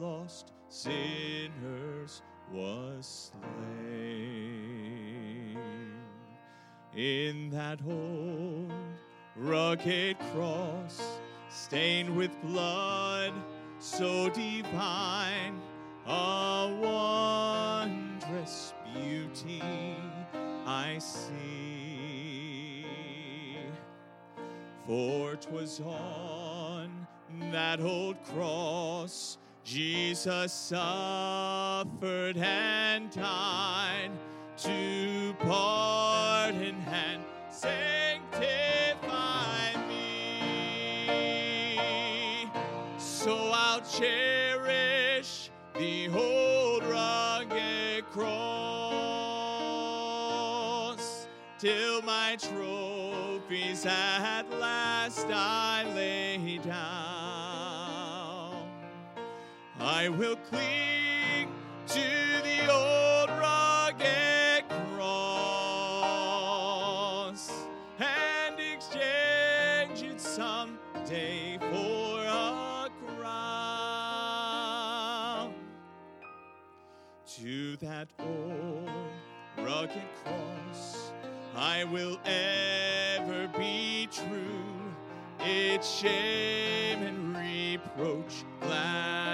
lost sinners was slain. In that old rugged cross, stained with blood so divine, a wondrous beauty I see. For 'twas on that old cross Jesus suffered and died to pardon and sanctify me. So I'll cherish the old rugged cross till my trophies at I will cling to the old rugged cross and exchange it someday for a crown. To that old rugged cross I will ever be true. Its shame and reproach gladly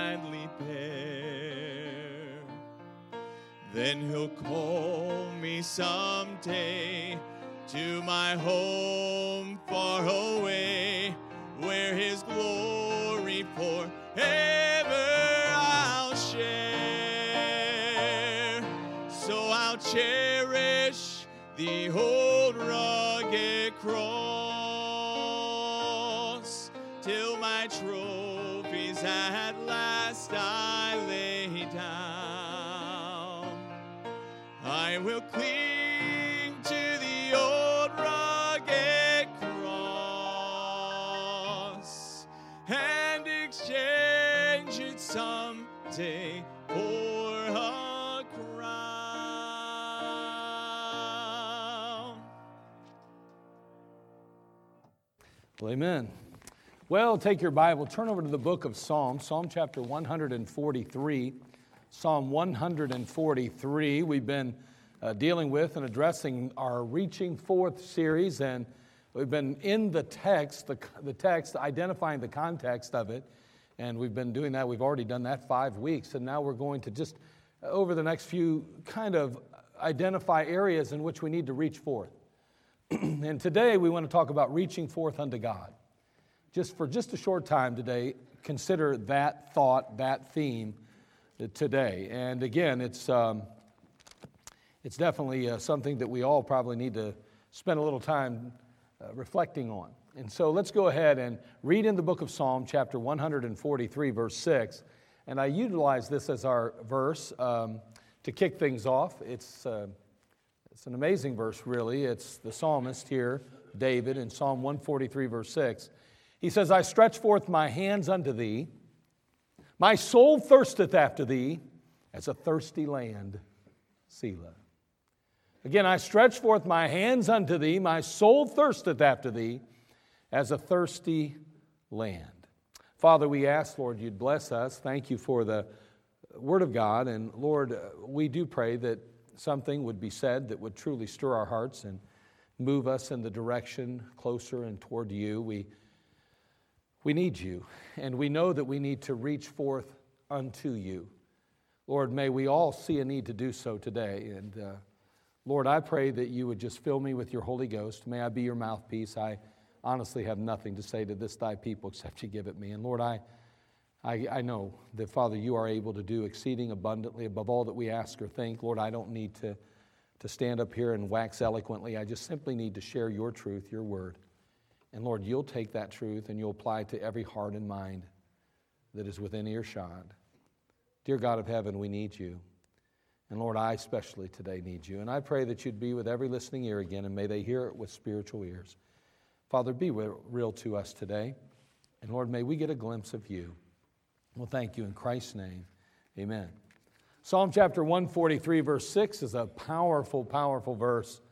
Then he'll call me someday to my home far away, where his glory forever I'll someday for a crown. Well, amen. Well, take your Bible, turn over to the book of Psalms, Psalm chapter 143. Psalm 143. We've been uh, dealing with and addressing our Reaching Forth series, and we've been in the text, the, the text, identifying the context of it. And we've been doing that. We've already done that five weeks. And now we're going to just, uh, over the next few, kind of identify areas in which we need to reach forth. and today we want to talk about reaching forth unto God. Just for just a short time today, consider that thought, that theme today. And again, it's, um, it's definitely uh, something that we all probably need to spend a little time uh, reflecting on. And so let's go ahead and read in the book of Psalm, chapter 143, verse 6. And I utilize this as our verse um, to kick things off. It's, uh, it's an amazing verse, really. It's the psalmist here, David, in Psalm 143, verse 6. He says, I stretch forth my hands unto thee. My soul thirsteth after thee as a thirsty land. Selah. Again, I stretch forth my hands unto thee. My soul thirsteth after thee as a thirsty land. Father, we ask, Lord, you'd bless us. Thank you for the Word of God. And Lord, we do pray that something would be said that would truly stir our hearts and move us in the direction closer and toward you. We, we need you, and we know that we need to reach forth unto you. Lord, may we all see a need to do so today. And uh, Lord, I pray that you would just fill me with your Holy Ghost. May I be your mouthpiece. I honestly have nothing to say to this thy people except you give it me. And Lord, I, I, I know that, Father, you are able to do exceeding abundantly above all that we ask or think. Lord, I don't need to, to stand up here and wax eloquently. I just simply need to share your truth, your word. And Lord, you'll take that truth and you'll apply it to every heart and mind that is within earshot. Dear God of heaven, we need you. And Lord, I especially today need you. And I pray that you'd be with every listening ear again, and may they hear it with spiritual ears. Father, be real to us today. And Lord, may we get a glimpse of you. Well, thank you in Christ's name. Amen. Psalm chapter 143, verse 6 is a powerful, powerful verse.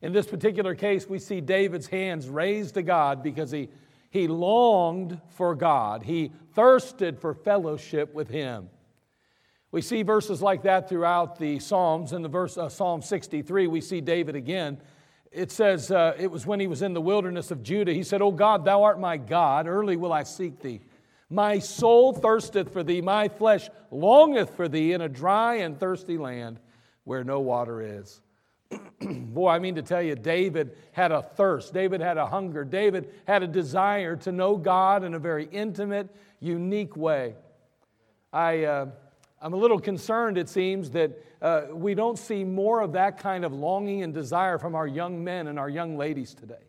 In this particular case, we see David's hands raised to God because he, he longed for God. He thirsted for fellowship with Him. We see verses like that throughout the Psalms. In the verse uh, Psalm 63, we see David again. It says, uh, It was when he was in the wilderness of Judah. He said, O God, thou art my God. Early will I seek thee. My soul thirsteth for thee. My flesh longeth for thee in a dry and thirsty land where no water is. Boy, I mean to tell you, David had a thirst. David had a hunger. David had a desire to know God in a very intimate, unique way. I. Uh, I'm a little concerned, it seems, that uh, we don't see more of that kind of longing and desire from our young men and our young ladies today.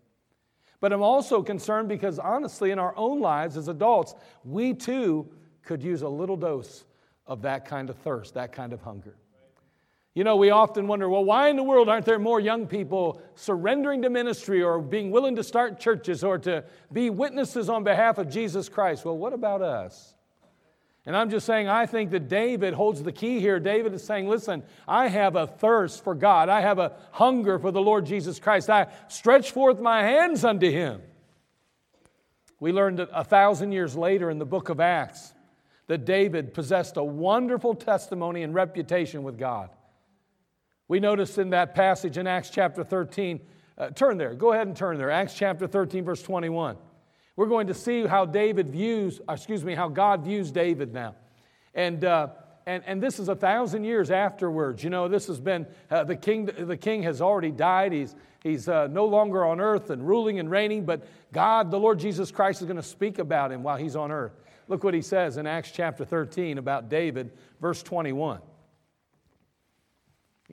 But I'm also concerned because, honestly, in our own lives as adults, we too could use a little dose of that kind of thirst, that kind of hunger. You know, we often wonder, well, why in the world aren't there more young people surrendering to ministry or being willing to start churches or to be witnesses on behalf of Jesus Christ? Well, what about us? And I'm just saying, I think that David holds the key here. David is saying, Listen, I have a thirst for God. I have a hunger for the Lord Jesus Christ. I stretch forth my hands unto him. We learned a thousand years later in the book of Acts that David possessed a wonderful testimony and reputation with God. We notice in that passage in Acts chapter 13, uh, turn there, go ahead and turn there. Acts chapter 13, verse 21. We're going to see how David views, excuse me, how God views David now. And, uh, and, and this is a thousand years afterwards. You know, this has been, uh, the, king, the king has already died. He's, he's uh, no longer on earth and ruling and reigning, but God, the Lord Jesus Christ, is going to speak about him while he's on earth. Look what he says in Acts chapter 13 about David, verse 21.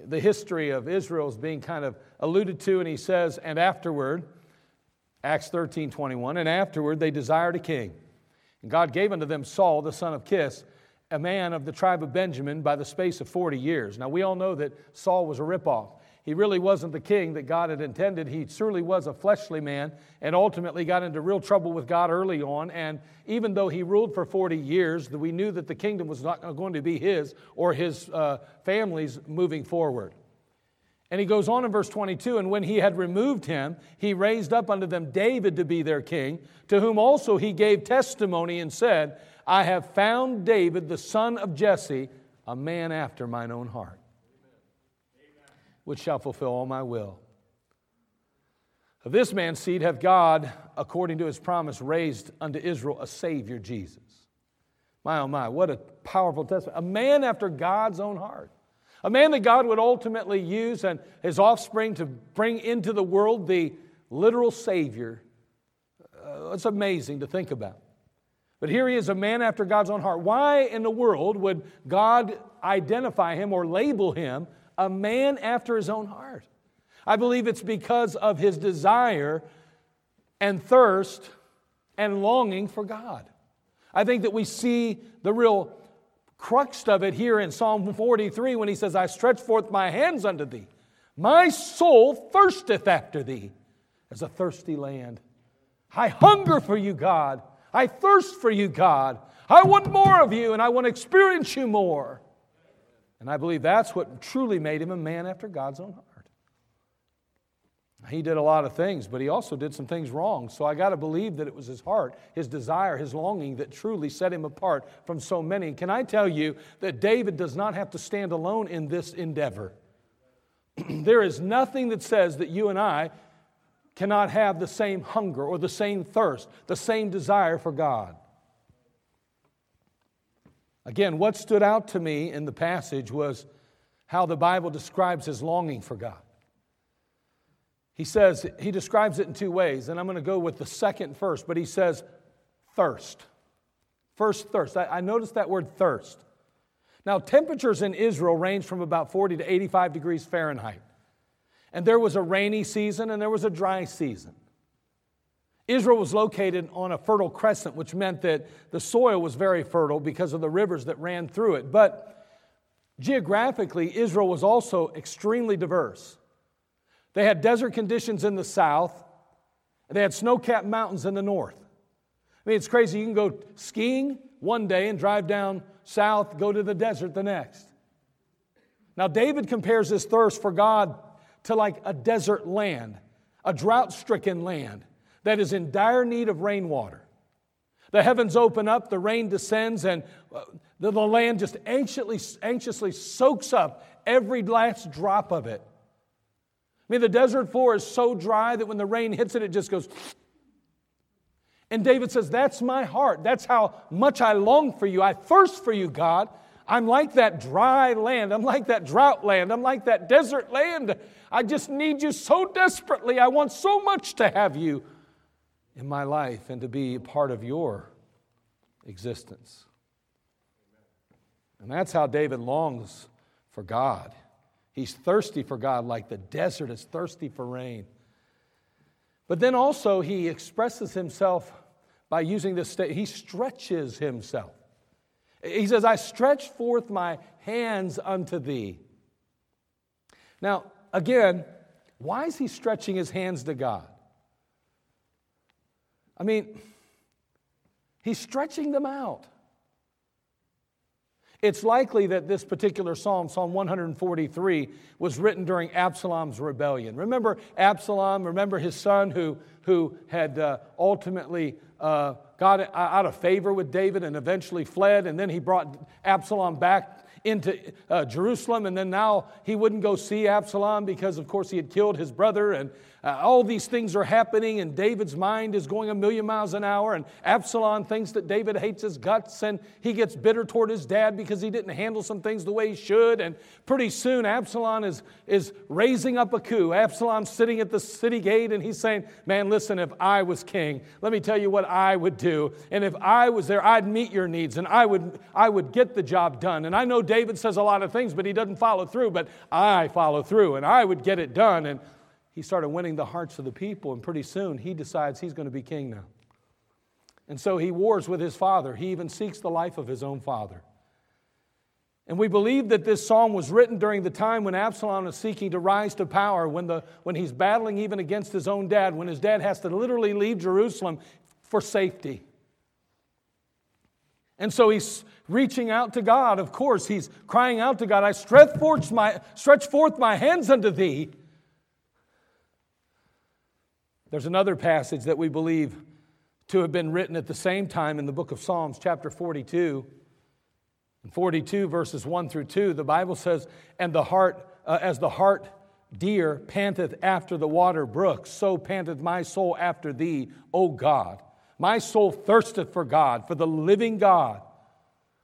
The history of Israel is being kind of alluded to, and he says, And afterward, Acts 13 21. And afterward they desired a king. And God gave unto them Saul, the son of Kish, a man of the tribe of Benjamin, by the space of 40 years. Now we all know that Saul was a ripoff. He really wasn't the king that God had intended. He surely was a fleshly man and ultimately got into real trouble with God early on. And even though he ruled for 40 years, we knew that the kingdom was not going to be his or his uh, family's moving forward. And he goes on in verse 22 And when he had removed him, he raised up unto them David to be their king, to whom also he gave testimony and said, I have found David, the son of Jesse, a man after mine own heart, which shall fulfill all my will. Of this man's seed hath God, according to his promise, raised unto Israel a Savior, Jesus. My oh my, what a powerful testimony. A man after God's own heart. A man that God would ultimately use and his offspring to bring into the world the literal Savior. Uh, it's amazing to think about. But here he is, a man after God's own heart. Why in the world would God identify him or label him a man after his own heart? I believe it's because of his desire and thirst and longing for God. I think that we see the real crux of it here in Psalm 43 when he says, I stretch forth my hands unto thee. My soul thirsteth after thee as a thirsty land. I hunger for you, God. I thirst for you, God. I want more of you and I want to experience you more. And I believe that's what truly made him a man after God's own heart. He did a lot of things, but he also did some things wrong. So I got to believe that it was his heart, his desire, his longing that truly set him apart from so many. Can I tell you that David does not have to stand alone in this endeavor? there is nothing that says that you and I cannot have the same hunger or the same thirst, the same desire for God. Again, what stood out to me in the passage was how the Bible describes his longing for God. He says, he describes it in two ways, and I'm going to go with the second first, but he says, thirst. First, thirst. I, I noticed that word thirst. Now, temperatures in Israel range from about 40 to 85 degrees Fahrenheit. And there was a rainy season and there was a dry season. Israel was located on a fertile crescent, which meant that the soil was very fertile because of the rivers that ran through it. But geographically, Israel was also extremely diverse. They had desert conditions in the south, and they had snow capped mountains in the north. I mean, it's crazy. You can go skiing one day and drive down south, go to the desert the next. Now, David compares his thirst for God to like a desert land, a drought stricken land that is in dire need of rainwater. The heavens open up, the rain descends, and uh, the land just anxiously, anxiously soaks up every last drop of it. I mean, the desert floor is so dry that when the rain hits it, it just goes. And David says, That's my heart. That's how much I long for you. I thirst for you, God. I'm like that dry land. I'm like that drought land. I'm like that desert land. I just need you so desperately. I want so much to have you in my life and to be a part of your existence. And that's how David longs for God. He's thirsty for God like the desert is thirsty for rain. But then also, he expresses himself by using this state, he stretches himself. He says, I stretch forth my hands unto thee. Now, again, why is he stretching his hands to God? I mean, he's stretching them out. It's likely that this particular psalm, Psalm 143, was written during Absalom's rebellion. Remember Absalom, remember his son who, who had uh, ultimately uh, got out of favor with David and eventually fled, and then he brought Absalom back into uh, Jerusalem, and then now he wouldn't go see Absalom because, of course, he had killed his brother, and uh, all these things are happening, and David's mind is going a million miles an hour, and Absalom thinks that David hates his guts, and he gets bitter toward his dad because he didn't handle some things the way he should, and pretty soon Absalom is, is raising up a coup. Absalom's sitting at the city gate, and he's saying, Man, listen, if I was king, let me tell you what I would do, and if I was there, I'd meet your needs, and I would, I would get the job done. And I know David says a lot of things, but he doesn't follow through, but I follow through, and I would get it done, and he started winning the hearts of the people, and pretty soon he decides he's going to be king now. And so he wars with his father. He even seeks the life of his own father. And we believe that this psalm was written during the time when Absalom is seeking to rise to power, when, the, when he's battling even against his own dad, when his dad has to literally leave Jerusalem for safety. And so he's reaching out to God. Of course, he's crying out to God, I stretch forth my, stretch forth my hands unto thee. There's another passage that we believe to have been written at the same time in the book of Psalms, chapter 42. In 42, verses 1 through 2, the Bible says, And the heart, uh, as the hart deer panteth after the water brooks, so panteth my soul after thee, O God. My soul thirsteth for God, for the living God.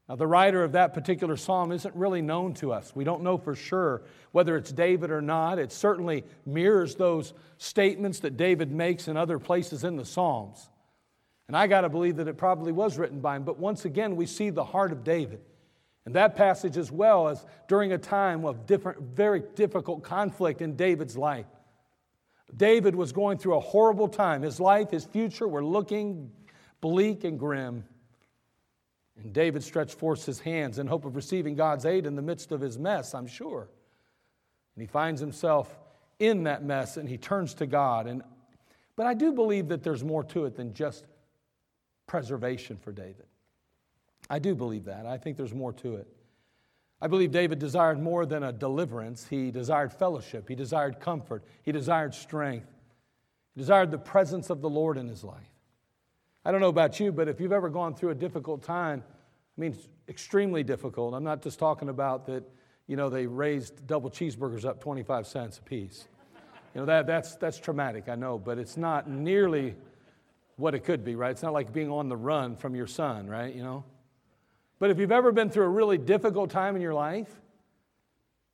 Now, the writer of that particular psalm isn't really known to us. We don't know for sure whether it's David or not. It certainly mirrors those statements that David makes in other places in the Psalms. And I got to believe that it probably was written by him. But once again, we see the heart of David. And that passage, as well as during a time of different, very difficult conflict in David's life. David was going through a horrible time. His life, his future were looking bleak and grim. And David stretched forth his hands in hope of receiving God's aid in the midst of his mess, I'm sure. And he finds himself in that mess and he turns to God. And, but I do believe that there's more to it than just preservation for David. I do believe that. I think there's more to it. I believe David desired more than a deliverance. He desired fellowship, he desired comfort, he desired strength, he desired the presence of the Lord in his life. I don't know about you, but if you've ever gone through a difficult time, I mean, extremely difficult. I'm not just talking about that, you know, they raised double cheeseburgers up 25 cents a piece. You know, that, that's, that's traumatic, I know, but it's not nearly what it could be, right? It's not like being on the run from your son, right? You know? But if you've ever been through a really difficult time in your life,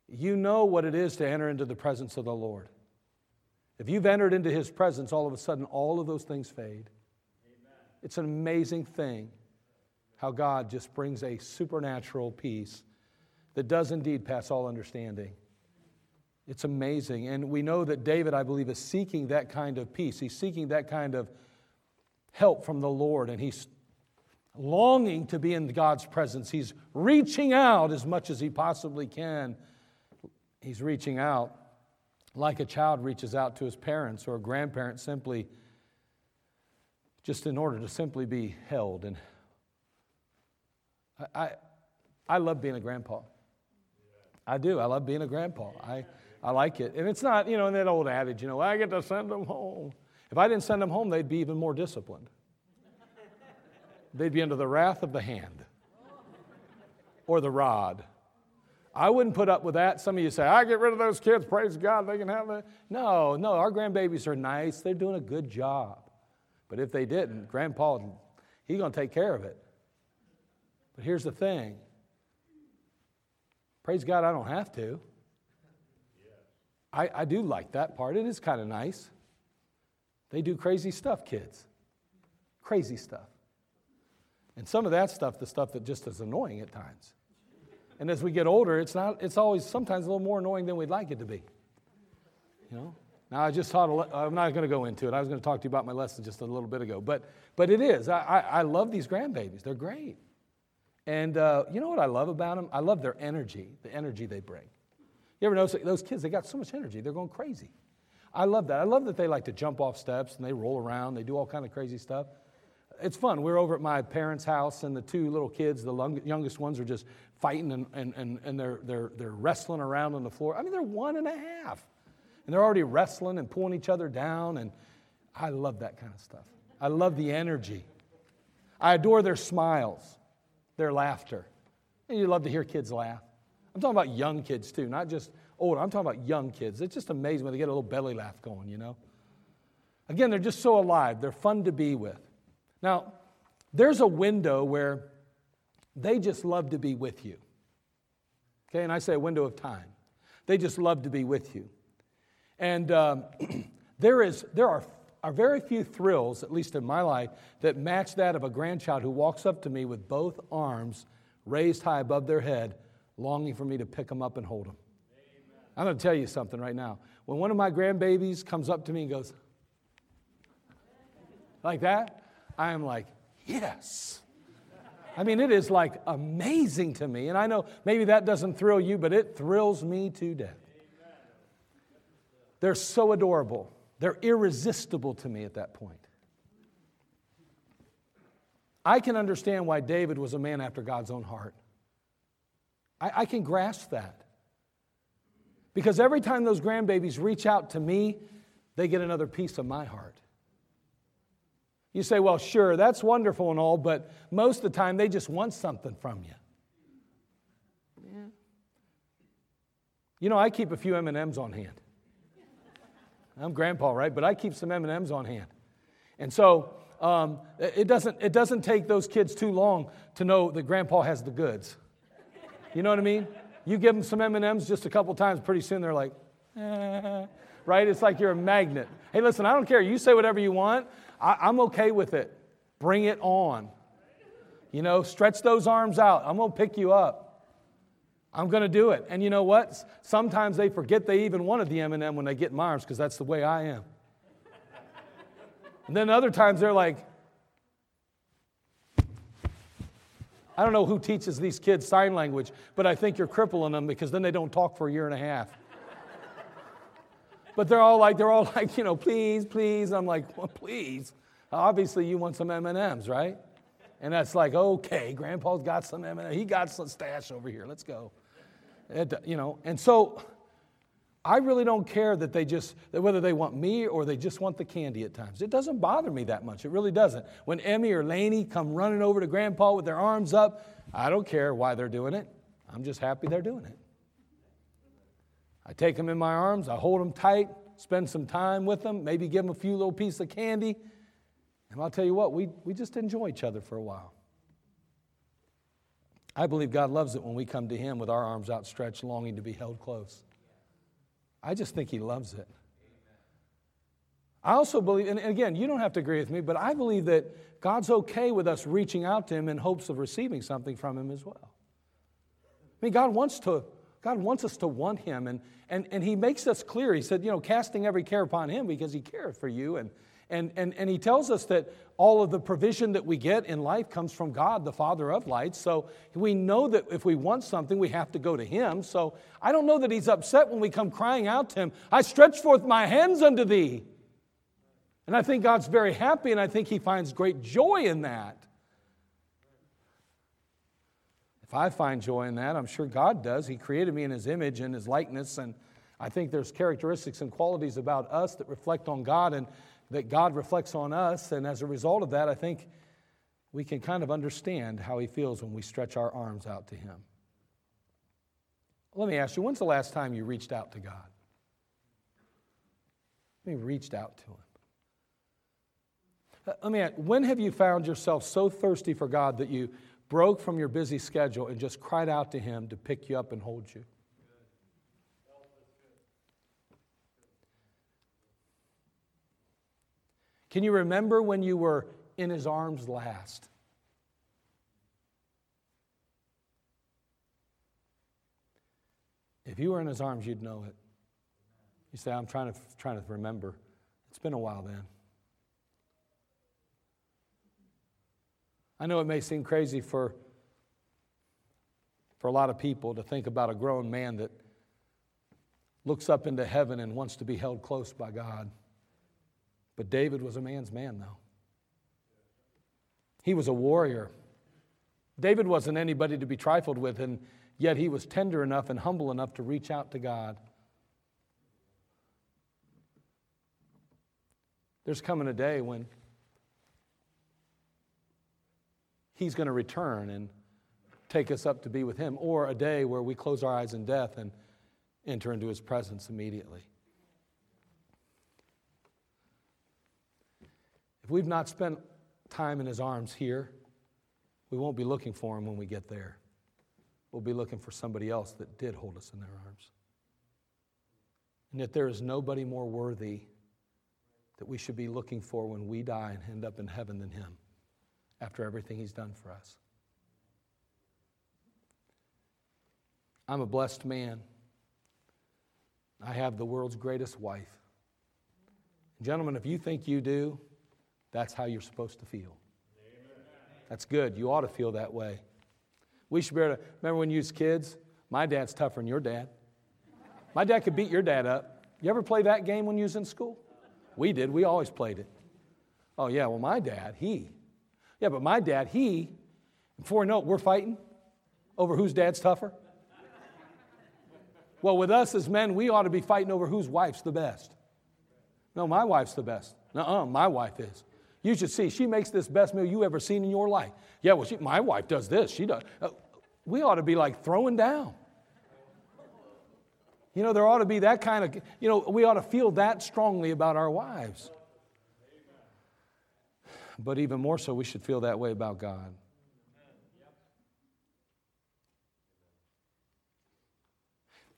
you know what it is to enter into the presence of the Lord. If you've entered into his presence, all of a sudden, all of those things fade. It's an amazing thing how God just brings a supernatural peace that does indeed pass all understanding. It's amazing. And we know that David, I believe, is seeking that kind of peace. He's seeking that kind of help from the Lord and he's longing to be in God's presence. He's reaching out as much as he possibly can. He's reaching out like a child reaches out to his parents or a grandparent simply just in order to simply be held. And I, I, I love being a grandpa. I do. I love being a grandpa. I, I like it. And it's not, you know, in that old adage, you know, I get to send them home. If I didn't send them home, they'd be even more disciplined. they'd be under the wrath of the hand or the rod. I wouldn't put up with that. Some of you say, I get rid of those kids, praise God, they can have it. No, no, our grandbabies are nice. They're doing a good job. But if they didn't, Grandpa, he's going to take care of it. But here's the thing praise God, I don't have to. I, I do like that part. It is kind of nice. They do crazy stuff, kids. Crazy stuff. And some of that stuff, the stuff that just is annoying at times. And as we get older, it's not, it's always sometimes a little more annoying than we'd like it to be. You know? Now, I just thought, I'm not going to go into it. I was going to talk to you about my lesson just a little bit ago. But, but it is. I, I, I love these grandbabies, they're great. And uh, you know what I love about them? I love their energy, the energy they bring. You ever notice those kids, they got so much energy, they're going crazy. I love that. I love that they like to jump off steps and they roll around, they do all kind of crazy stuff. It's fun. We are over at my parents' house, and the two little kids, the youngest ones, are just fighting and, and, and, and they're, they're, they're wrestling around on the floor. I mean, they're one and a half and they're already wrestling and pulling each other down. And I love that kind of stuff. I love the energy. I adore their smiles, their laughter. And you love to hear kids laugh. I'm talking about young kids too, not just older. I'm talking about young kids. It's just amazing when they get a little belly laugh going, you know? Again, they're just so alive. They're fun to be with. Now, there's a window where they just love to be with you. Okay, and I say a window of time. They just love to be with you. And um, there, is, there are, are very few thrills, at least in my life, that match that of a grandchild who walks up to me with both arms raised high above their head, longing for me to pick them up and hold them. Amen. I'm going to tell you something right now. When one of my grandbabies comes up to me and goes, like that, I am like, yes. I mean, it is like amazing to me. And I know maybe that doesn't thrill you, but it thrills me to death. They're so adorable. They're irresistible to me at that point. I can understand why David was a man after God's own heart. I, I, can grasp that. Because every time those grandbabies reach out to me, they get another piece of my heart. You say, well, sure, that's wonderful and all, but most of the time they just want something from you. Yeah. You know, I keep a few M&Ms on hand. I'm grandpa, right? But I keep some M&Ms on hand. And so um, it, doesn't, it doesn't take those kids too long to know that grandpa has the goods. You know what I mean? You give them some M&Ms just a couple times, pretty soon they're like, eh, right? It's like you're a magnet. Hey, listen, I don't care. You say whatever you want. I, I'm okay with it. Bring it on. You know, stretch those arms out. I'm going to pick you up. I'm going to do it. And you know what? Sometimes they forget they even wanted the M&M when they get in my because that's the way I am. and then other times they're like, I don't know who teaches these kids sign language, but I think you're crippling them because then they don't talk for a year and a half. but they're all like, they're all like, you know, please, please. I'm like, well, please. Obviously, you want some M&Ms, right? And that's like, okay, Grandpa's got some M&Ms. He got some stash over here. Let's go. It, you know, and so I really don't care that they just, that whether they want me or they just want the candy at times. It doesn't bother me that much. It really doesn't. When Emmy or Laney come running over to Grandpa with their arms up, I don't care why they're doing it. I'm just happy they're doing it. I take them in my arms, I hold them tight, spend some time with them, maybe give them a few little pieces of candy. And I'll tell you what, we, we just enjoy each other for a while. I believe God loves it when we come to Him with our arms outstretched, longing to be held close. I just think He loves it. I also believe, and again, you don't have to agree with me, but I believe that God's okay with us reaching out to Him in hopes of receiving something from Him as well. I mean, God wants to. God wants us to want Him, and, and, and He makes us clear. He said, you know, casting every care upon Him because He cares for you. And, And, and, and he tells us that all of the provision that we get in life comes from God, the Father of lights. So we know that if we want something, we have to go to him. So I don't know that he's upset when we come crying out to him, I stretch forth my hands unto thee. And I think God's very happy, and I think he finds great joy in that. If I find joy in that, I'm sure God does. He created me in his image and his likeness, and I think there's characteristics and qualities about us that reflect on God and that God reflects on us. And as a result of that, I think we can kind of understand how He feels when we stretch our arms out to Him. Let me ask you, when's the last time you reached out to God? Me reached out to Him. Let me ask, when have you found yourself so thirsty for God that you broke from your busy schedule and just cried out to Him to pick you up and hold you? Can you remember when you were in His arms last? If you were in His arms, you'd know it. You say, I'm trying to, trying to remember. It's been a while then. I know it may seem crazy for, for a lot of people to think about a grown man that looks up into heaven and wants to be held close by God. But David was a man's man, though. He was a warrior. David wasn't anybody to be trifled with, and yet he was tender enough and humble enough to reach out to God. There's coming a day when He's going to return and take us up to be with Him, or a day where we close our eyes in death and enter into His presence immediately. If we've not spent time in His arms here, we won't be looking for Him when we get there. We'll be looking for somebody else that did hold us in their arms. And yet, there is nobody more worthy that we should be looking for when we die and end up in heaven than Him after everything He's done for us. I'm a blessed man. I have the world's greatest wife. Gentlemen, if you think you do, that's how you're supposed to feel. That's good. You ought to feel that way. We should be able to remember when you was kids, my dad's tougher than your dad. My dad could beat your dad up. You ever play that game when you was in school? We did. We always played it. Oh yeah, well my dad, he yeah, but my dad, he, before we know it, we're fighting over whose dad's tougher. Well, with us as men, we ought to be fighting over whose wife's the best. No, my wife's the best. No, my wife is. You should see, she makes this best meal you ever seen in your life. Yeah, well, she, my wife does this. She does. Uh, we ought to be like throwing down. You know, there ought to be that kind of, you know, we ought to feel that strongly about our wives but even more so, we should feel that way about God.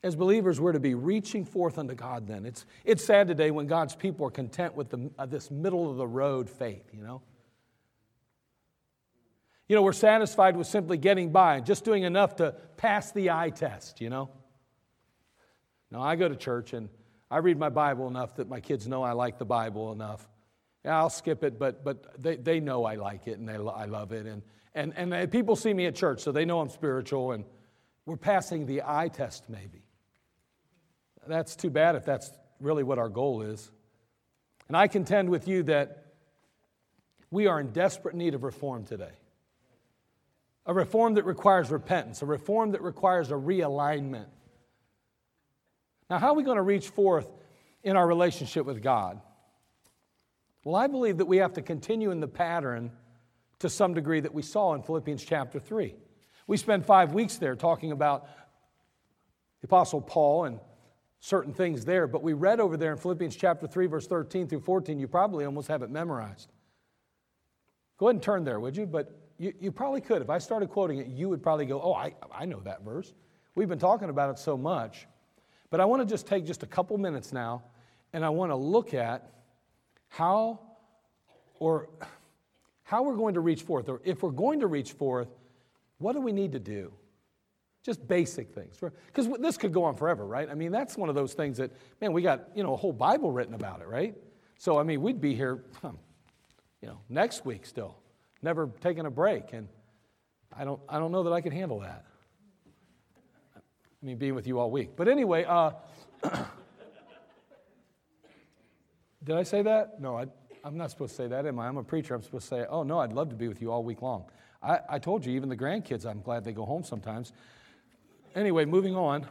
As believers, we're to be reaching forth unto God then. It's, it's sad today when God's people are content with the, uh, this middle of the road faith, you know? You know, we're satisfied with simply getting by and just doing enough to pass the eye test, you know? Now, I go to church and I read my Bible enough that my kids know I like the Bible enough. Yeah, I'll skip it, but, but they, they know I like it and they, I love it. And, and, and people see me at church, so they know I'm spiritual, and we're passing the eye test, maybe. That's too bad if that's really what our goal is. And I contend with you that we are in desperate need of reform today. A reform that requires repentance, a reform that requires a realignment. Now, how are we going to reach forth in our relationship with God? Well, I believe that we have to continue in the pattern to some degree that we saw in Philippians chapter 3. We spent five weeks there talking about the Apostle Paul and certain things there, but we read over there in Philippians chapter 3, verse 13 through 14. You probably almost have it memorized. Go ahead and turn there, would you? But you, you probably could. If I started quoting it, you would probably go, Oh, I, I know that verse. We've been talking about it so much. But I want to just take just a couple minutes now and I want to look at how or how we're going to reach forth, or if we're going to reach forth, what do we need to do? Just basic things. Because this could go on forever, right? I mean, that's one of those things that, man, we got, you know, a whole Bible written about it, right? So, I mean, we'd be here, you know, next week still, never taking a break. And I don't, I don't know that I could handle that. I mean, being with you all week. But anyway, uh, did I say that? No, I, I'm not supposed to say that, am I? I'm a preacher. I'm supposed to say, oh, no, I'd love to be with you all week long. I, I told you, even the grandkids, I'm glad they go home sometimes. Anyway, moving on.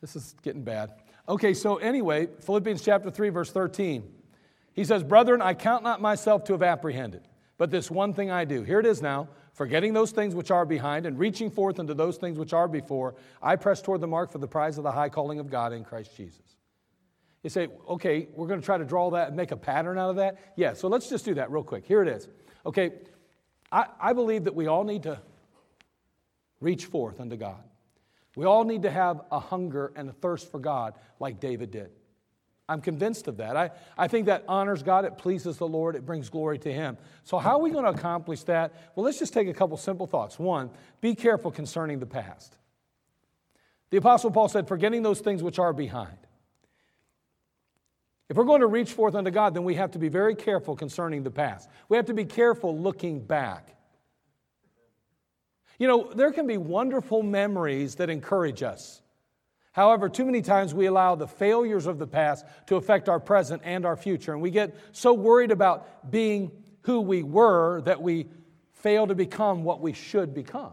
This is getting bad. Okay, so anyway, Philippians chapter 3, verse 13. He says, Brethren, I count not myself to have apprehended, but this one thing I do. Here it is now forgetting those things which are behind and reaching forth unto those things which are before, I press toward the mark for the prize of the high calling of God in Christ Jesus. You say, okay, we're going to try to draw that and make a pattern out of that? Yeah, so let's just do that real quick. Here it is. Okay, I, I believe that we all need to reach forth unto God. We all need to have a hunger and a thirst for God like David did. I'm convinced of that. I, I think that honors God, it pleases the Lord, it brings glory to Him. So, how are we going to accomplish that? Well, let's just take a couple simple thoughts. One, be careful concerning the past. The Apostle Paul said, forgetting those things which are behind. If we're going to reach forth unto God, then we have to be very careful concerning the past. We have to be careful looking back. You know, there can be wonderful memories that encourage us. However, too many times we allow the failures of the past to affect our present and our future. And we get so worried about being who we were that we fail to become what we should become.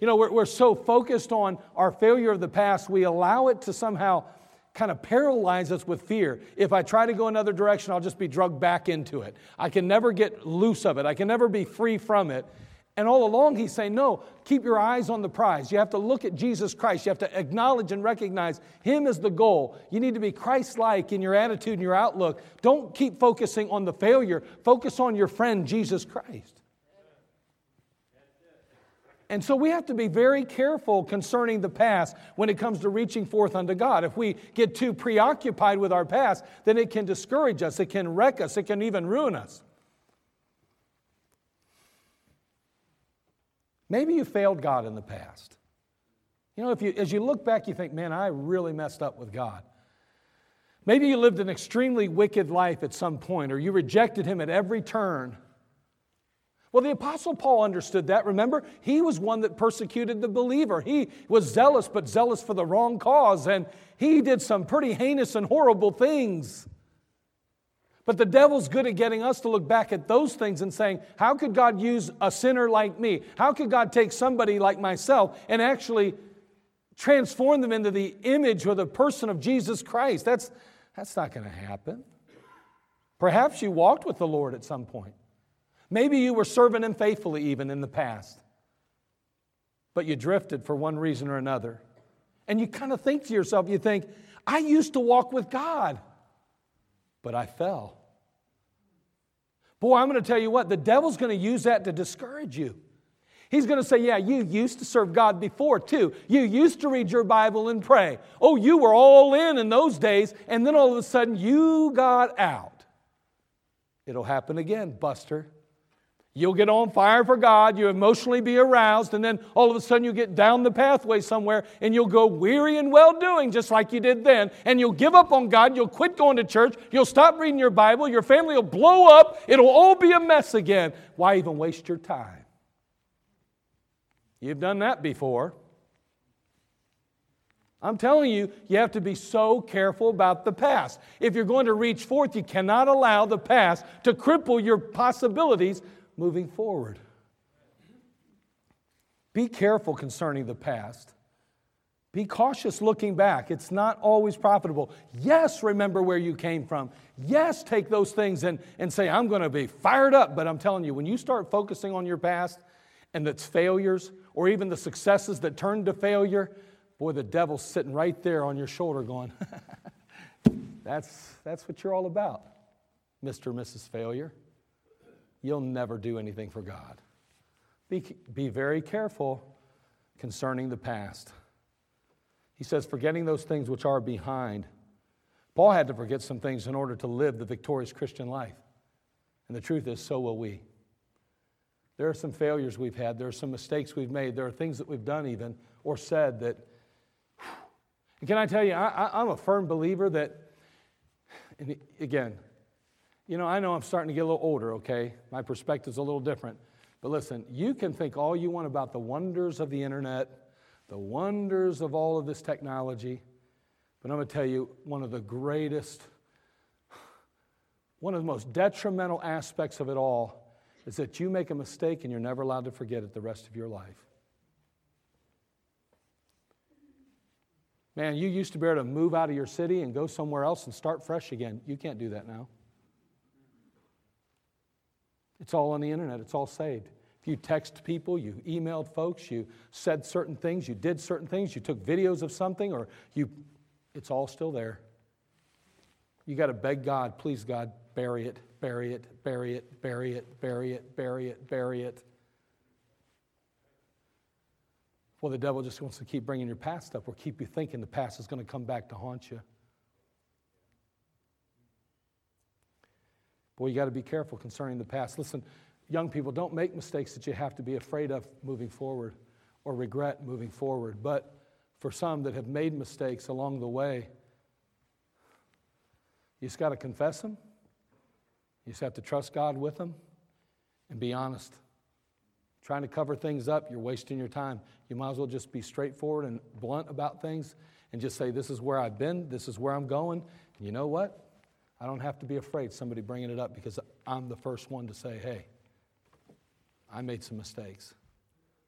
You know, we're, we're so focused on our failure of the past, we allow it to somehow kind of paralyze us with fear. If I try to go another direction, I'll just be drugged back into it. I can never get loose of it, I can never be free from it. And all along, he's saying, no, keep your eyes on the prize. You have to look at Jesus Christ. You have to acknowledge and recognize him as the goal. You need to be Christ like in your attitude and your outlook. Don't keep focusing on the failure, focus on your friend, Jesus Christ. And so we have to be very careful concerning the past when it comes to reaching forth unto God. If we get too preoccupied with our past, then it can discourage us, it can wreck us, it can even ruin us. Maybe you failed God in the past. You know, if you, as you look back, you think, man, I really messed up with God. Maybe you lived an extremely wicked life at some point, or you rejected Him at every turn. Well, the Apostle Paul understood that. Remember, he was one that persecuted the believer. He was zealous, but zealous for the wrong cause, and he did some pretty heinous and horrible things. But the devil's good at getting us to look back at those things and saying, How could God use a sinner like me? How could God take somebody like myself and actually transform them into the image or the person of Jesus Christ? That's, that's not going to happen. Perhaps you walked with the Lord at some point. Maybe you were serving Him faithfully even in the past, but you drifted for one reason or another. And you kind of think to yourself, you think, I used to walk with God, but I fell. Boy, I'm going to tell you what, the devil's going to use that to discourage you. He's going to say, Yeah, you used to serve God before too. You used to read your Bible and pray. Oh, you were all in in those days, and then all of a sudden you got out. It'll happen again, Buster. You'll get on fire for God, you emotionally be aroused, and then all of a sudden you get down the pathway somewhere and you'll go weary and well doing, just like you did then. And you'll give up on God, you'll quit going to church, you'll stop reading your Bible, your family will blow up, it'll all be a mess again. Why even waste your time? You've done that before. I'm telling you, you have to be so careful about the past. If you're going to reach forth, you cannot allow the past to cripple your possibilities moving forward. Be careful concerning the past. Be cautious looking back. It's not always profitable. Yes, remember where you came from. Yes, take those things and, and say, I'm going to be fired up. But I'm telling you, when you start focusing on your past and its failures or even the successes that turned to failure, boy, the devil's sitting right there on your shoulder going, that's, that's what you're all about, Mr. or Mrs. Failure you'll never do anything for God. Be, be very careful concerning the past. He says, forgetting those things which are behind. Paul had to forget some things in order to live the victorious Christian life. And the truth is, so will we. There are some failures we've had, there are some mistakes we've made, there are things that we've done, even, or said that. And can I tell you, I, I'm a firm believer that And again, you know, I know I'm starting to get a little older, okay? My perspective's a little different. But listen, you can think all you want about the wonders of the internet, the wonders of all of this technology, but I'm going to tell you one of the greatest, one of the most detrimental aspects of it all is that you make a mistake and you're never allowed to forget it the rest of your life. Man, you used to be able to move out of your city and go somewhere else and start fresh again. You can't do that now. It's all on the internet, it's all saved. If you text people, you emailed folks, you said certain things, you did certain things, you took videos of something, or you, it's all still there. You got to beg God, please, God, bury it, bury it, bury it, bury it, bury it, bury it, bury it. Well, the devil just wants to keep bringing your past up or keep you thinking the past is going to come back to haunt you. Boy, you got to be careful concerning the past. Listen, young people, don't make mistakes that you have to be afraid of moving forward or regret moving forward. But for some that have made mistakes along the way, you just got to confess them. You just have to trust God with them and be honest. Trying to cover things up, you're wasting your time. You might as well just be straightforward and blunt about things and just say, This is where I've been, this is where I'm going. And you know what? I don't have to be afraid somebody bringing it up because I'm the first one to say, hey, I made some mistakes,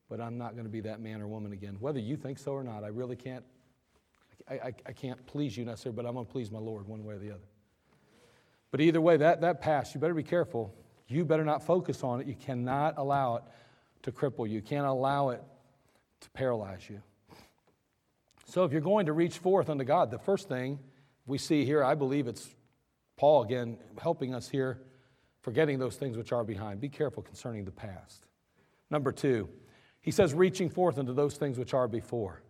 but I'm not going to be that man or woman again. Whether you think so or not, I really can't. I, I, I can't please you necessarily, but I'm going to please my Lord one way or the other. But either way, that, that past, you better be careful. You better not focus on it. You cannot allow it to cripple you, you can't allow it to paralyze you. So if you're going to reach forth unto God, the first thing we see here, I believe it's Paul, again, helping us here, forgetting those things which are behind. Be careful concerning the past. Number two, he says, reaching forth into those things which are before.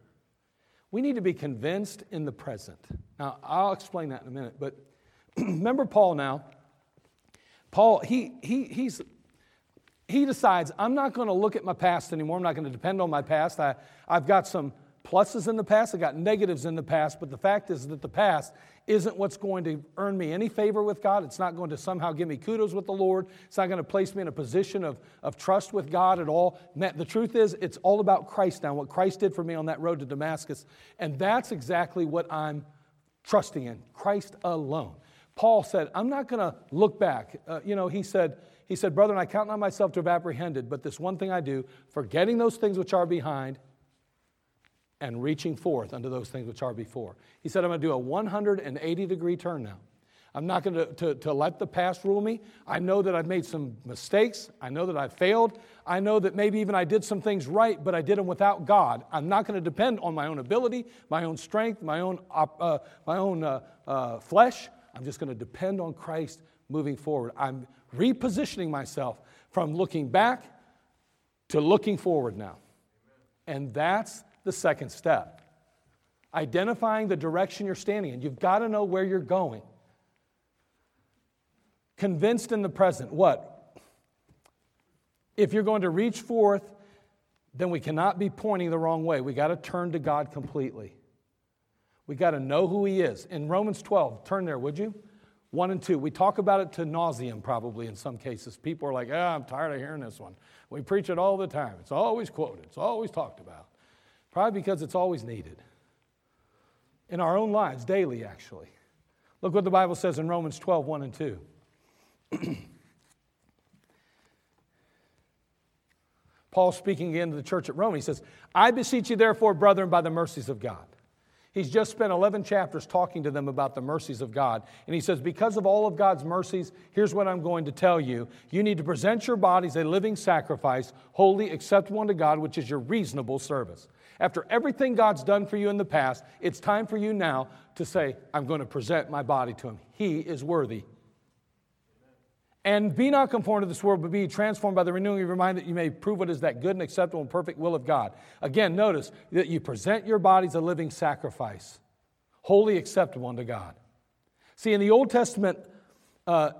We need to be convinced in the present. Now, I'll explain that in a minute, but remember Paul now. Paul, he, he, he's, he decides, I'm not going to look at my past anymore. I'm not going to depend on my past. I, I've got some pluses in the past, I got negatives in the past, but the fact is that the past isn't what's going to earn me any favor with God. It's not going to somehow give me kudos with the Lord. It's not going to place me in a position of, of trust with God at all. The truth is, it's all about Christ now, what Christ did for me on that road to Damascus. And that's exactly what I'm trusting in Christ alone. Paul said, I'm not going to look back. Uh, you know, he said, he said, Brethren, I count not myself to have apprehended, but this one thing I do, forgetting those things which are behind and reaching forth unto those things which are before. He said, I'm going to do a 180 degree turn now. I'm not going to, to, to, let the past rule me. I know that I've made some mistakes. I know that I've failed. I know that maybe even I did some things right, but I did them without God. I'm not going to depend on my own ability, my own strength, my own, uh, my own uh, uh, flesh. I'm just going to depend on Christ moving forward. I'm repositioning myself from looking back to looking forward now. And that's the second step identifying the direction you're standing in. You've got to know where you're going. Convinced in the present. What? If you're going to reach forth, then we cannot be pointing the wrong way. We got to turn to God completely. We got to know who He is. In Romans 12, turn there, would you? 1 and 2. We talk about it to nauseum, probably in some cases. People are like, ah, I'm tired of hearing this one. We preach it all the time. It's always quoted, it's always talked about. Probably because it's always needed. In our own lives, daily, actually. Look what the Bible says in Romans 12, 1 and 2. Paul speaking again to the church at Rome, he says, I beseech you, therefore, brethren, by the mercies of God. He's just spent 11 chapters talking to them about the mercies of God. And he says, Because of all of God's mercies, here's what I'm going to tell you. You need to present your bodies a living sacrifice, holy, acceptable unto God, which is your reasonable service. After everything God's done for you in the past, it's time for you now to say, I'm going to present my body to Him. He is worthy. And be not conformed to this world, but be transformed by the renewing of your mind that you may prove what is that good and acceptable and perfect will of God. Again, notice that you present your bodies a living sacrifice, wholly acceptable unto God. See, in the Old Testament, uh,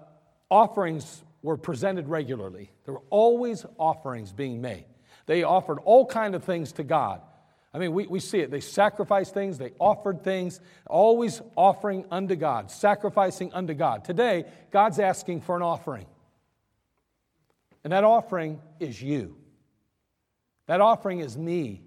offerings were presented regularly. There were always offerings being made. They offered all kind of things to God I mean, we, we see it. They sacrificed things, they offered things, always offering unto God, sacrificing unto God. Today, God's asking for an offering. And that offering is you. That offering is me.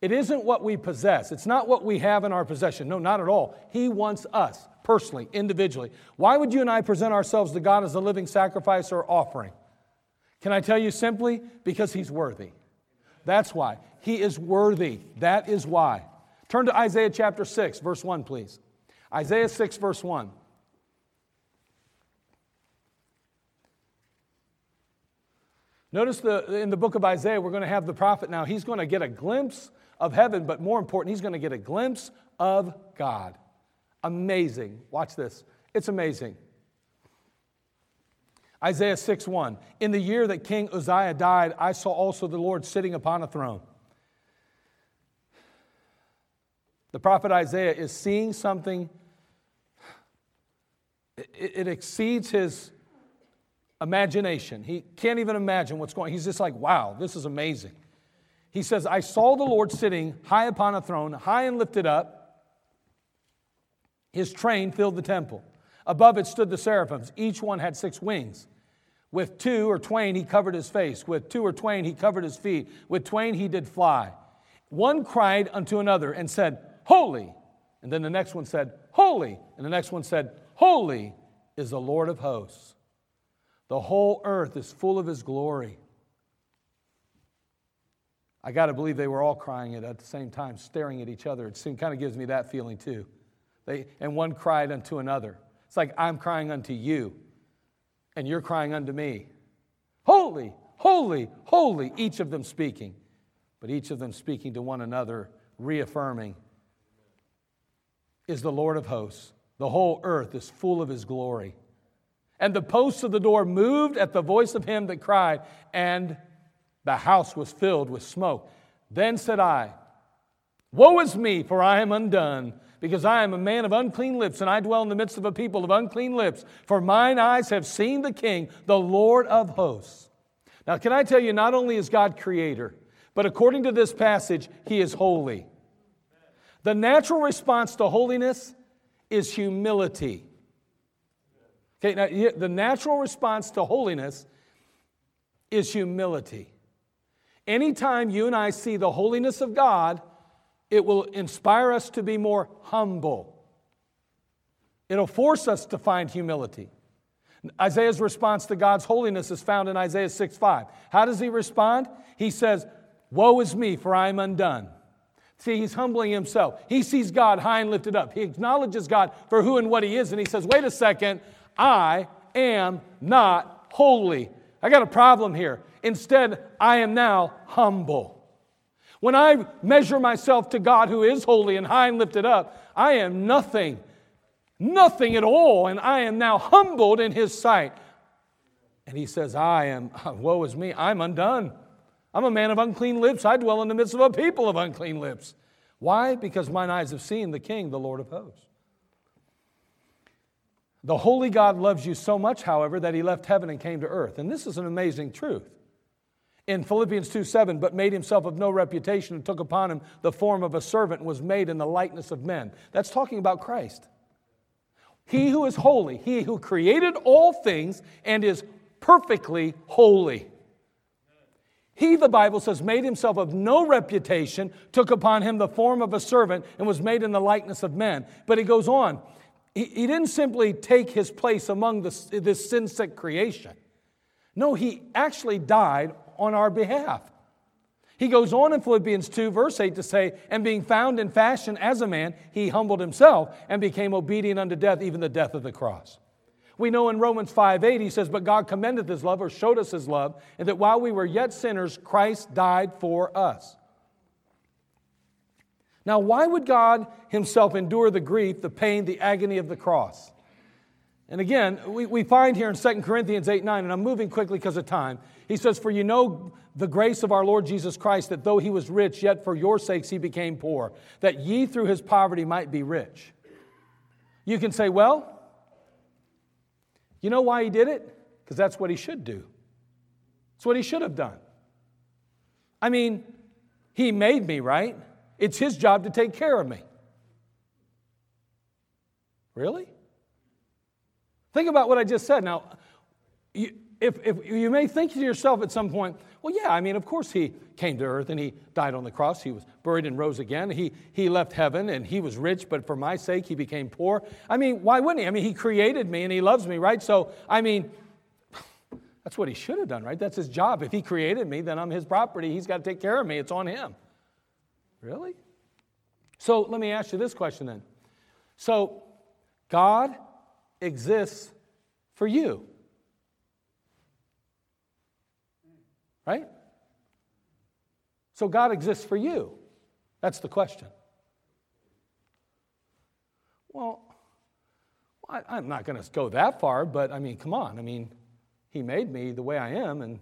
It isn't what we possess, it's not what we have in our possession. No, not at all. He wants us personally, individually. Why would you and I present ourselves to God as a living sacrifice or offering? Can I tell you simply? Because He's worthy. That's why. He is worthy. That is why. Turn to Isaiah chapter 6, verse 1, please. Isaiah 6, verse 1. Notice the, in the book of Isaiah, we're going to have the prophet now. He's going to get a glimpse of heaven, but more important, he's going to get a glimpse of God. Amazing. Watch this. It's amazing. Isaiah 6 1. In the year that King Uzziah died, I saw also the Lord sitting upon a throne. The prophet Isaiah is seeing something, it, exceeds his imagination. He can't even imagine what's going on. He's just like, wow, this is amazing. He says, I saw the Lord sitting high upon a throne, high and lifted up. His train filled the temple. Above it stood the seraphims. Each one had six wings. With two or twain he covered his face. With two or twain he covered his feet. With twain he did fly. One cried unto another and said, Holy. And then the next one said, Holy. And the next one said, Holy is the Lord of hosts. The whole earth is full of his glory. I got to believe they were all crying it at the same time, staring at each other. It seemed, kind of gives me that feeling too. They, and one cried unto another. It's like I'm crying unto you, and you're crying unto me. Holy, holy, holy, each of them speaking, but each of them speaking to one another, reaffirming, is the Lord of hosts. The whole earth is full of his glory. And the posts of the door moved at the voice of him that cried, and the house was filled with smoke. Then said I, Woe is me, for I am undone, because I am a man of unclean lips, and I dwell in the midst of a people of unclean lips. For mine eyes have seen the King, the Lord of hosts. Now, can I tell you, not only is God creator, but according to this passage, he is holy. The natural response to holiness is humility. Okay, now the natural response to holiness is humility. Anytime you and I see the holiness of God, it will inspire us to be more humble. It'll force us to find humility. Isaiah's response to God's holiness is found in Isaiah 6 5. How does he respond? He says, Woe is me, for I am undone. See, he's humbling himself. He sees God high and lifted up. He acknowledges God for who and what he is, and he says, Wait a second, I am not holy. I got a problem here. Instead, I am now humble. When I measure myself to God who is holy and high and lifted up, I am nothing, nothing at all, and I am now humbled in His sight. And He says, I am, woe is me, I'm undone. I'm a man of unclean lips. I dwell in the midst of a people of unclean lips. Why? Because mine eyes have seen the King, the Lord of hosts. The holy God loves you so much, however, that he left heaven and came to earth. And this is an amazing truth. In Philippians 2 7, but made himself of no reputation and took upon him the form of a servant was made in the likeness of men. That's talking about Christ. He who is holy, he who created all things and is perfectly holy. He, the Bible says, made himself of no reputation, took upon him the form of a servant, and was made in the likeness of men. But he goes on, he, he didn't simply take his place among this, this sin sick creation. No, he actually died on our behalf. He goes on in Philippians 2, verse 8 to say, And being found in fashion as a man, he humbled himself and became obedient unto death, even the death of the cross. We know in Romans 5 8, he says, But God commendeth his love or showed us his love, and that while we were yet sinners, Christ died for us. Now, why would God Himself endure the grief, the pain, the agony of the cross? And again, we, we find here in 2 Corinthians 8 9, and I'm moving quickly because of time. He says, For you know the grace of our Lord Jesus Christ, that though he was rich, yet for your sakes he became poor, that ye through his poverty might be rich. You can say, Well, you know why he did it? Because that's what he should do. It's what he should have done. I mean, He made me, right? It's His job to take care of me. Really? Think about what I just said. Now, you, if, if you may think to yourself at some point, well, yeah, I mean, of course he came to earth and he died on the cross. He was buried and rose again. He, he left heaven and he was rich, but for my sake he became poor. I mean, why wouldn't he? I mean, he created me and he loves me, right? So, I mean, that's what he should have done, right? That's his job. If he created me, then I'm his property. He's got to take care of me. It's on him. Really? So let me ask you this question then. So, God exists for you. Right? So God exists for you. That's the question. Well, I, am not going to go that far, but I mean, come on. I mean, He made me the way I am, and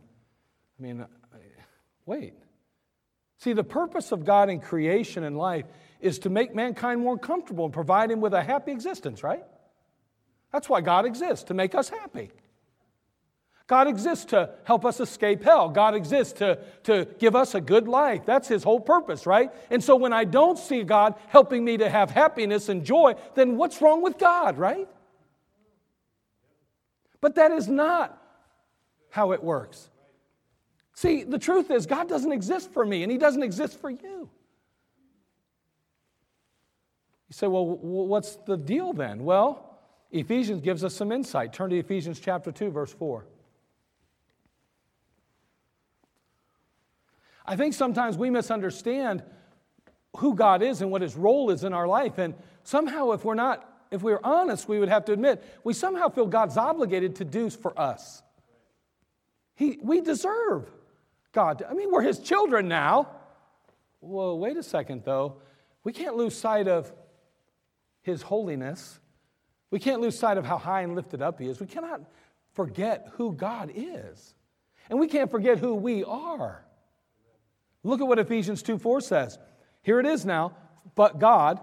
I mean, wait. See, the purpose of God in creation and life is to make mankind more comfortable and provide him with a happy existence, right? That's why God exists, to make us happy. God exists to help us escape hell. God exists to, to give us a good life. That's His whole purpose, right? And so when I don't see God helping me to have happiness and joy, then what's wrong with God, right? But that is not how it works. See, the truth is, God doesn't exist for me, and He doesn't exist for you. You say, well, what's the deal then? Well, Ephesians gives us some insight. Turn to Ephesians chapter 2, verse 4. I think sometimes we misunderstand who God is and what his role is in our life. And somehow, if we're not, if we're honest, we would have to admit we somehow feel God's obligated to do for us. He, we deserve God. I mean, we're his children now. Well, wait a second, though. We can't lose sight of his holiness. We can't lose sight of how high and lifted up he is. We cannot forget who God is. And we can't forget who we are. Look at what Ephesians 2 4 says. Here it is now. But God,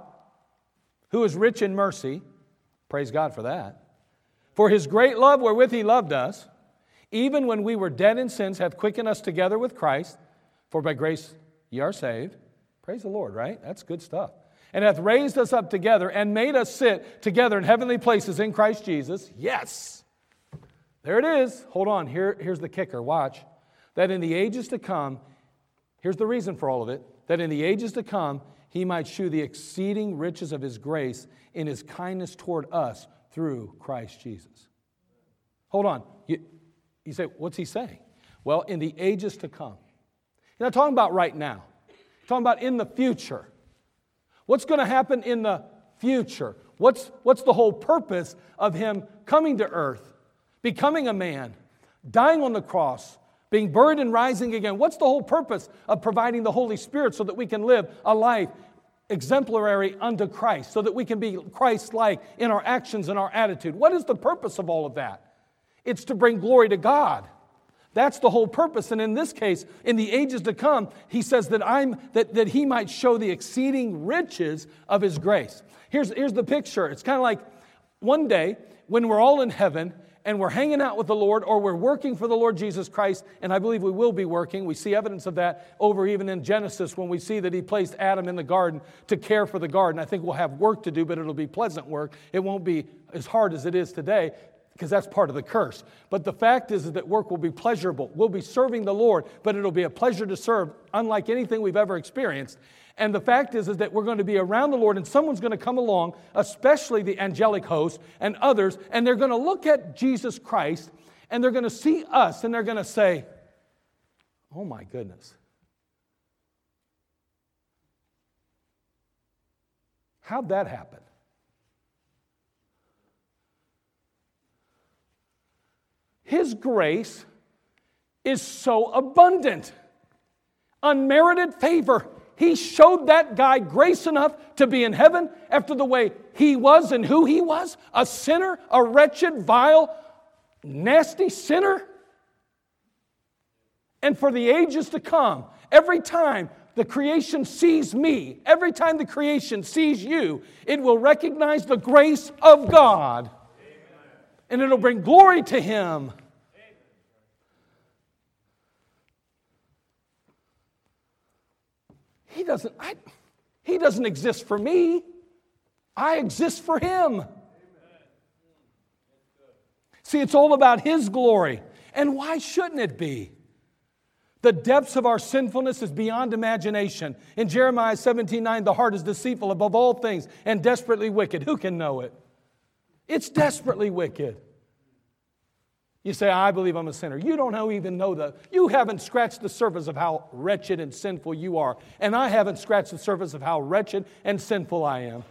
who is rich in mercy, praise God for that, for his great love wherewith he loved us, even when we were dead in sins, hath quickened us together with Christ, for by grace ye are saved. Praise the Lord, right? That's good stuff. And hath raised us up together and made us sit together in heavenly places in Christ Jesus. Yes. There it is. Hold on. Here, here's the kicker. Watch. That in the ages to come, Here's the reason for all of it that in the ages to come, he might shew the exceeding riches of his grace in his kindness toward us through Christ Jesus. Hold on. You, you say, what's he saying? Well, in the ages to come. You're not talking about right now, You're talking about in the future. What's going to happen in the future? What's, what's the whole purpose of him coming to earth, becoming a man, dying on the cross, being buried and rising again. What's the whole purpose of providing the Holy Spirit so that we can live a life exemplary unto Christ, so that we can be Christ like in our actions and our attitude? What is the purpose of all of that? It's to bring glory to God. That's the whole purpose. And in this case, in the ages to come, he says that I'm that, that he might show the exceeding riches of his grace. Here's, here's the picture. It's kind of like one day when we're all in heaven and we're hanging out with the Lord or we're working for the Lord Jesus Christ, and I believe we will be working. We see evidence of that over even in Genesis when we see that He placed Adam in the garden to care for the garden. I think we'll have work to do, but it'll be pleasant work. It won't be as hard as it is today because that's part of the curse. But the fact is, that work will be pleasurable. We'll be serving the Lord, but it'll be a pleasure to serve, unlike anything we've ever experienced. And the fact is, is that we're going to be around the Lord, and someone's going to come along, especially the angelic host and others, and they're going to look at Jesus Christ and they're going to see us and they're going to say, Oh my goodness. How'd that happen? His grace is so abundant, unmerited favor he showed that guy grace enough to be in heaven after the way he was and who he was a sinner, a wretched, vile, nasty sinner. And for the ages to come, every time the creation sees me, every time the creation sees you, it will recognize the grace of God. And it'll bring glory to Him. He doesn't, I, he doesn't exist for me. I exist for him. See, it's all about his glory. And why shouldn't it be? The depths of our sinfulness is beyond imagination. In Jeremiah 17 9, the heart is deceitful above all things and desperately wicked. Who can know it? It's desperately wicked. You say, I believe I'm a sinner. You don't even know the, you haven't scratched the surface of how wretched and sinful you are. And I haven't scratched the surface of how wretched and sinful I am.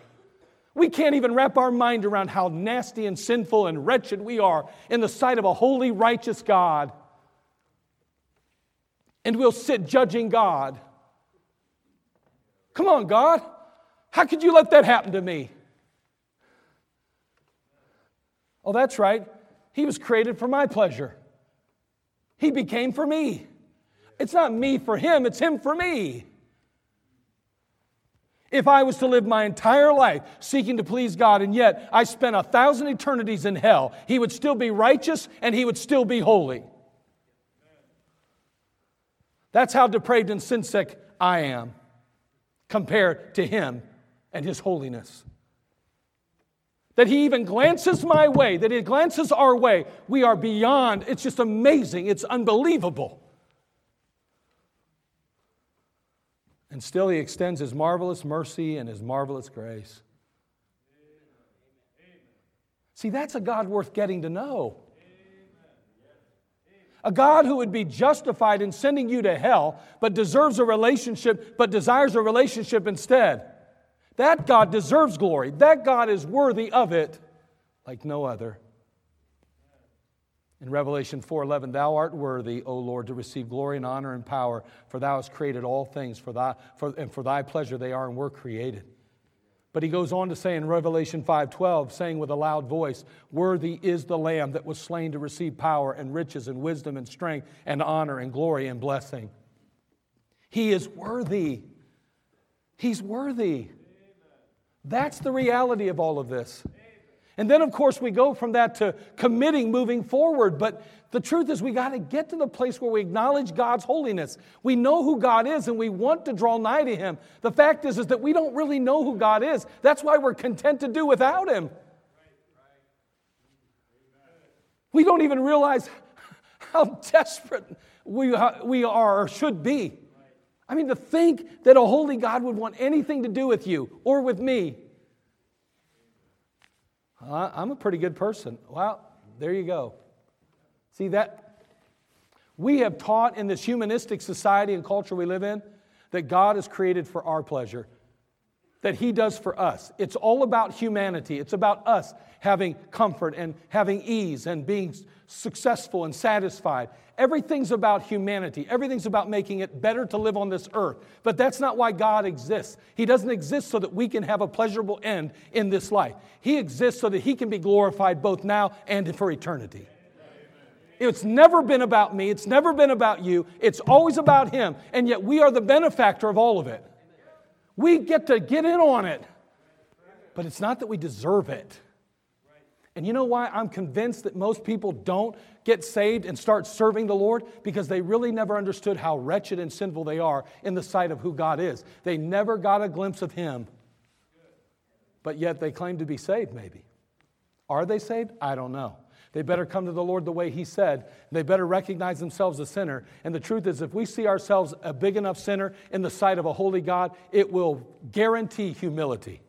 We can't even wrap our mind around how nasty and sinful and wretched we are in the sight of a holy, righteous God. And we'll sit judging God. Come on, God. How could you let that happen to me? Oh, that's right. He was created for my pleasure. He became for me. It's not me for him, it's him for me. If I was to live my entire life seeking to please God and yet I spent a thousand eternities in hell, he would still be righteous and he would still be holy. That's how depraved and sin sick I am compared to him and his holiness that he even glances my way, that he glances our way, we are beyond. It's just amazing. It's unbelievable. And still, he extends his marvelous mercy and his marvelous grace. See, that's a God worth getting to know. A God who would be justified in sending you to hell, but deserves a relationship, but desires a relationship instead. That God deserves glory. That God is worthy of it like no other. In Revelation 4:11, thou art worthy, O Lord, to receive glory and honor and power, for thou hast created all things for thy for, and for thy pleasure they are and were created. But he goes on to say in Revelation 5:12, saying with a loud voice, Worthy is the Lamb that was slain to receive power and riches and wisdom and strength and honor and glory and blessing. He is worthy. He's worthy. That's the reality of all of this. And then, of course, we go from that to committing moving forward. But the truth is, we got to get to the place where we acknowledge God's holiness. We know who God is and we want to draw nigh to Him. The fact is, is that we don't really know who God is. That's why we're content to do without Him. We don't even realize how desperate we, we are or should be. I mean, to think that a holy God would want anything to do with you or with me. I'm a pretty good person. Well, there you go. See that? We have taught in this humanistic society and culture we live in that God is created for our pleasure, that He does for us. It's all about humanity. It's about us having comfort and having ease and being successful and satisfied. Everything's about humanity. Everything's about making it better to live on this earth. But that's not why God exists. He doesn't exist so that we can have a pleasurable end in this life. He exists so that He can be glorified both now and for eternity. It's never been about me. It's never been about you. It's always about Him. And yet we are the benefactor of all of it. We get to get in on it. But it's not that we deserve it. And you know why I'm convinced that most people don't get saved and start serving the Lord? Because they really never understood how wretched and sinful they are in the sight of who God is. They never got a glimpse of Him, but yet they claim to be saved, maybe. Are they saved? I don't know. They better come to the Lord the way He said. They better recognize themselves a sinner. And the truth is, if we see ourselves a big enough sinner in the sight of a holy God, it will guarantee humility.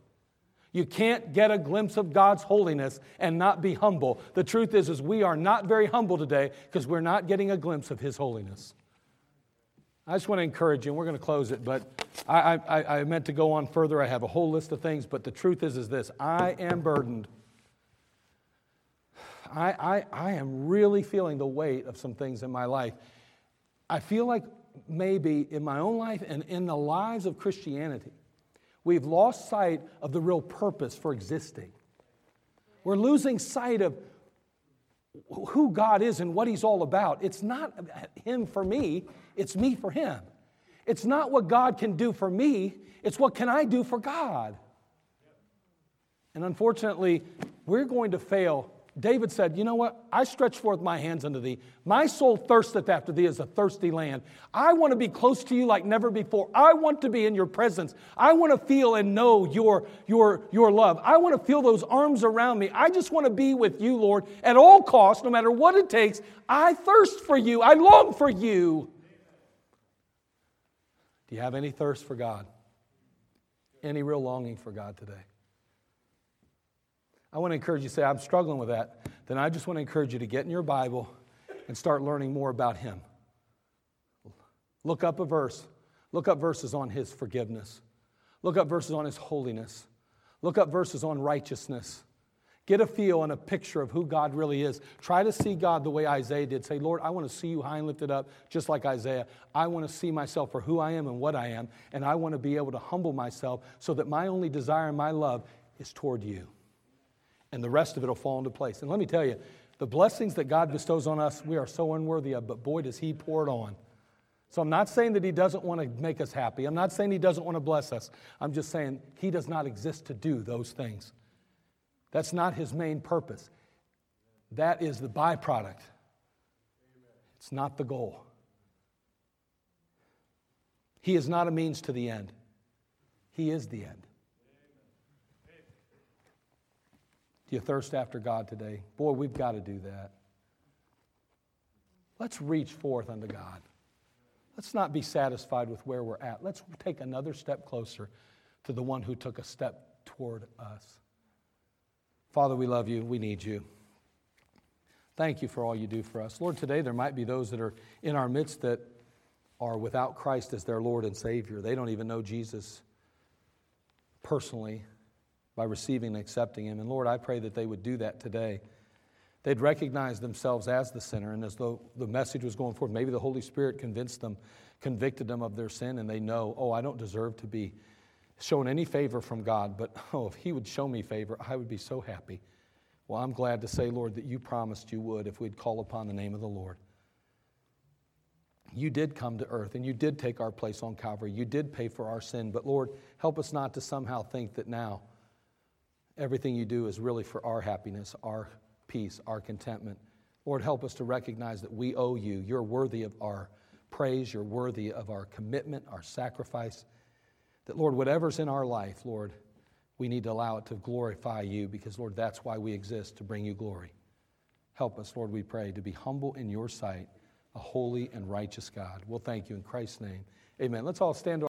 You can't get a glimpse of God's holiness and not be humble. The truth is, is we are not very humble today because we're not getting a glimpse of His holiness. I just want to encourage you, and we're going to close it, but I, I, I meant to go on further. I have a whole list of things, but the truth is, is this I am burdened. I, I, I am really feeling the weight of some things in my life. I feel like maybe in my own life and in the lives of Christianity, We've lost sight of the real purpose for existing. We're losing sight of who God is and what He's all about. It's not Him for me, it's me for Him. It's not what God can do for me, it's what can I do for God. And unfortunately, we're going to fail David said, You know what? I stretch forth my hands unto thee. My soul thirsteth after thee as a thirsty land. I want to be close to you like never before. I want to be in your presence. I want to feel and know your, your, your love. I want to feel those arms around me. I just want to be with you, Lord, at all costs, no matter what it takes. I thirst for you. I long for you. Do you have any thirst for God? Any real longing for God today? I want to encourage you to say, I'm struggling with that. Then I just want to encourage you to get in your Bible and start learning more about Him. Look up a verse. Look up verses on His forgiveness. Look up verses on His holiness. Look up verses on righteousness. Get a feel and a picture of who God really is. Try to see God the way Isaiah did. Say, Lord, I want to see you high and lifted up, just like Isaiah. I want to see myself for who I am and what I am, and I want to be able to humble myself so that my only desire and my love is toward you and the rest of it will fall into place. And let me tell you, the blessings that God bestows on us, we are so unworthy of, but boy, does He pour it on. So I'm not saying that He doesn't want to make us happy. I'm not saying He doesn't want to bless us. I'm just saying He does not exist to do those things. That's not His main purpose. That is the byproduct, it's not the goal. He is not a means to the end, He is the end. You thirst after God today? Boy, we've got to do that. Let's reach forth unto God. Let's not be satisfied with where we're at. Let's take another step closer to the one who took a step toward us. Father, we love you. We need you. Thank you for all you do for us. Lord, today there might be those that are in our midst that are without Christ as their Lord and Savior. They don't even know Jesus personally by receiving and accepting Him. And Lord, I pray that they would do that today. They'd recognize themselves as the sinner, and as though the message was going forth, maybe the Holy Spirit convinced them, convicted them of their sin, and they know, oh, I don't deserve to be shown any favor from God, but oh, if He would show me favor, I would be so happy. Well, I'm glad to say, Lord, that you promised you would if we'd call upon the name of the Lord. You did come to earth and you did take our place on Calvary. You did pay for our sin, but Lord, help us not to somehow think that now everything you do is really for our happiness, our peace, our contentment. Lord, help us to recognize that we owe you. You're worthy of our praise, you're worthy of our commitment, our sacrifice. That, Lord, whatever's in our life, Lord, we need to allow it to glorify you because, Lord, that's why we exist, to bring you glory. Help us, Lord, we pray, to be humble in your sight, a holy and righteous God. We'll thank you in Christ's name. Amen. Let's all stand